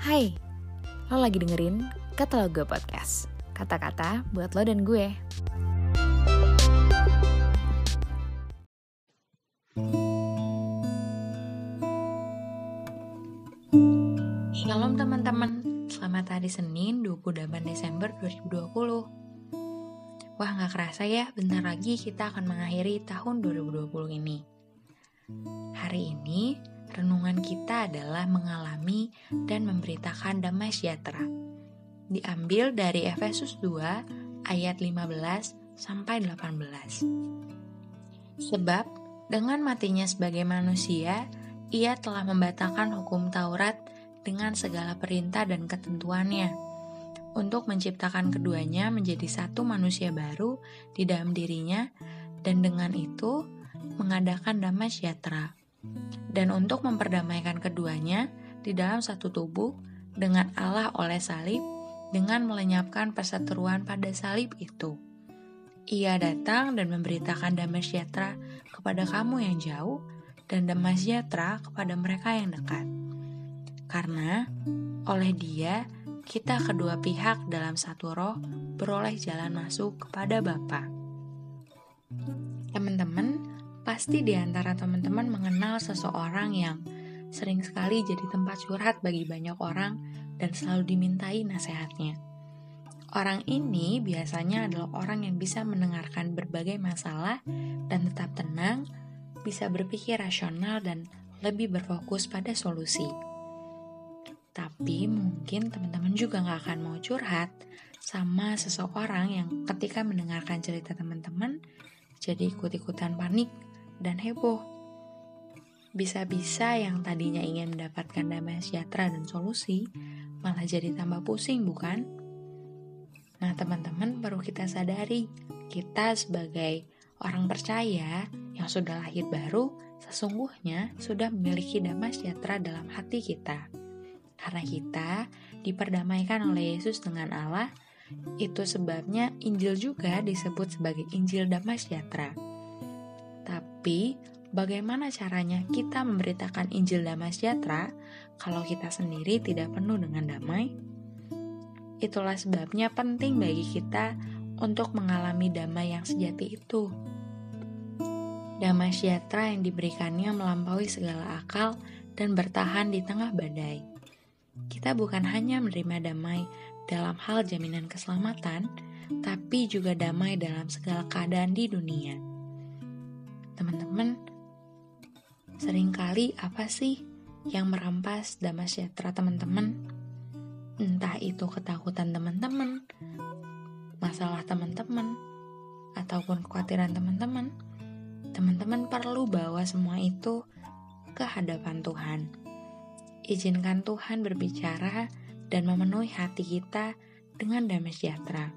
Hai, lo lagi dengerin Kata Lo Gue Podcast. Kata-kata buat lo dan gue. Shalom teman-teman, selamat hari Senin 28 Desember 2020 Wah gak kerasa ya, bentar lagi kita akan mengakhiri tahun 2020 ini. Hari ini renungan kita adalah mengalami dan memberitakan damai sejahtera. Diambil dari Efesus 2 ayat 15 sampai 18. Sebab dengan matinya sebagai manusia, ia telah membatalkan hukum Taurat dengan segala perintah dan ketentuannya untuk menciptakan keduanya menjadi satu manusia baru di dalam dirinya dan dengan itu mengadakan damai sejahtera dan untuk memperdamaikan keduanya di dalam satu tubuh dengan Allah oleh salib dengan melenyapkan perseteruan pada salib itu. Ia datang dan memberitakan damai sejahtera kepada kamu yang jauh dan damai sejahtera kepada mereka yang dekat. Karena oleh dia kita kedua pihak dalam satu roh beroleh jalan masuk kepada Bapa. Pasti di antara teman-teman mengenal seseorang yang sering sekali jadi tempat curhat bagi banyak orang dan selalu dimintai nasihatnya. Orang ini biasanya adalah orang yang bisa mendengarkan berbagai masalah dan tetap tenang, bisa berpikir rasional dan lebih berfokus pada solusi. Tapi mungkin teman-teman juga nggak akan mau curhat sama seseorang yang ketika mendengarkan cerita teman-teman jadi ikut-ikutan panik dan heboh. Bisa-bisa yang tadinya ingin mendapatkan damai sejahtera dan solusi, malah jadi tambah pusing, bukan? Nah, teman-teman, perlu kita sadari, kita sebagai orang percaya yang sudah lahir baru, sesungguhnya sudah memiliki damai sejahtera dalam hati kita. Karena kita diperdamaikan oleh Yesus dengan Allah, itu sebabnya Injil juga disebut sebagai Injil damai sejahtera. Tapi, bagaimana caranya kita memberitakan Injil damai sejahtera kalau kita sendiri tidak penuh dengan damai? Itulah sebabnya penting bagi kita untuk mengalami damai yang sejati itu. Damai sejahtera yang diberikannya melampaui segala akal dan bertahan di tengah badai. Kita bukan hanya menerima damai dalam hal jaminan keselamatan, tapi juga damai dalam segala keadaan di dunia teman-teman, sering kali apa sih yang merampas damai sejahtera teman-teman? Entah itu ketakutan teman-teman, masalah teman-teman, ataupun kekhawatiran teman-teman. Teman-teman perlu bawa semua itu ke hadapan Tuhan. Izinkan Tuhan berbicara dan memenuhi hati kita dengan damai sejahtera.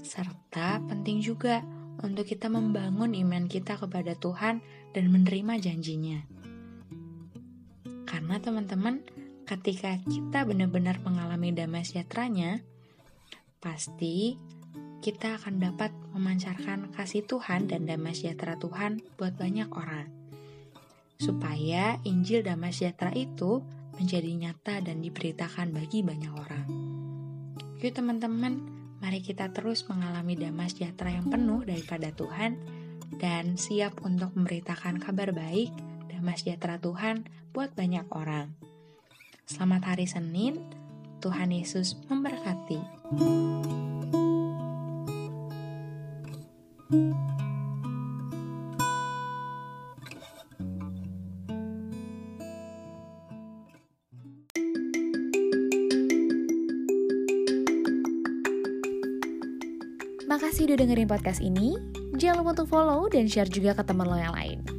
Serta penting juga untuk kita membangun iman kita kepada Tuhan dan menerima janjinya. Karena teman-teman, ketika kita benar-benar mengalami damai sejahteranya, pasti kita akan dapat memancarkan kasih Tuhan dan damai sejahtera Tuhan buat banyak orang. Supaya Injil damai sejahtera itu menjadi nyata dan diberitakan bagi banyak orang. Yuk teman-teman, Mari kita terus mengalami damai sejahtera yang penuh daripada Tuhan dan siap untuk memberitakan kabar baik damai sejahtera Tuhan buat banyak orang. Selamat hari Senin, Tuhan Yesus memberkati. Makasih udah dengerin podcast ini. Jangan lupa untuk follow dan share juga ke teman lo yang lain.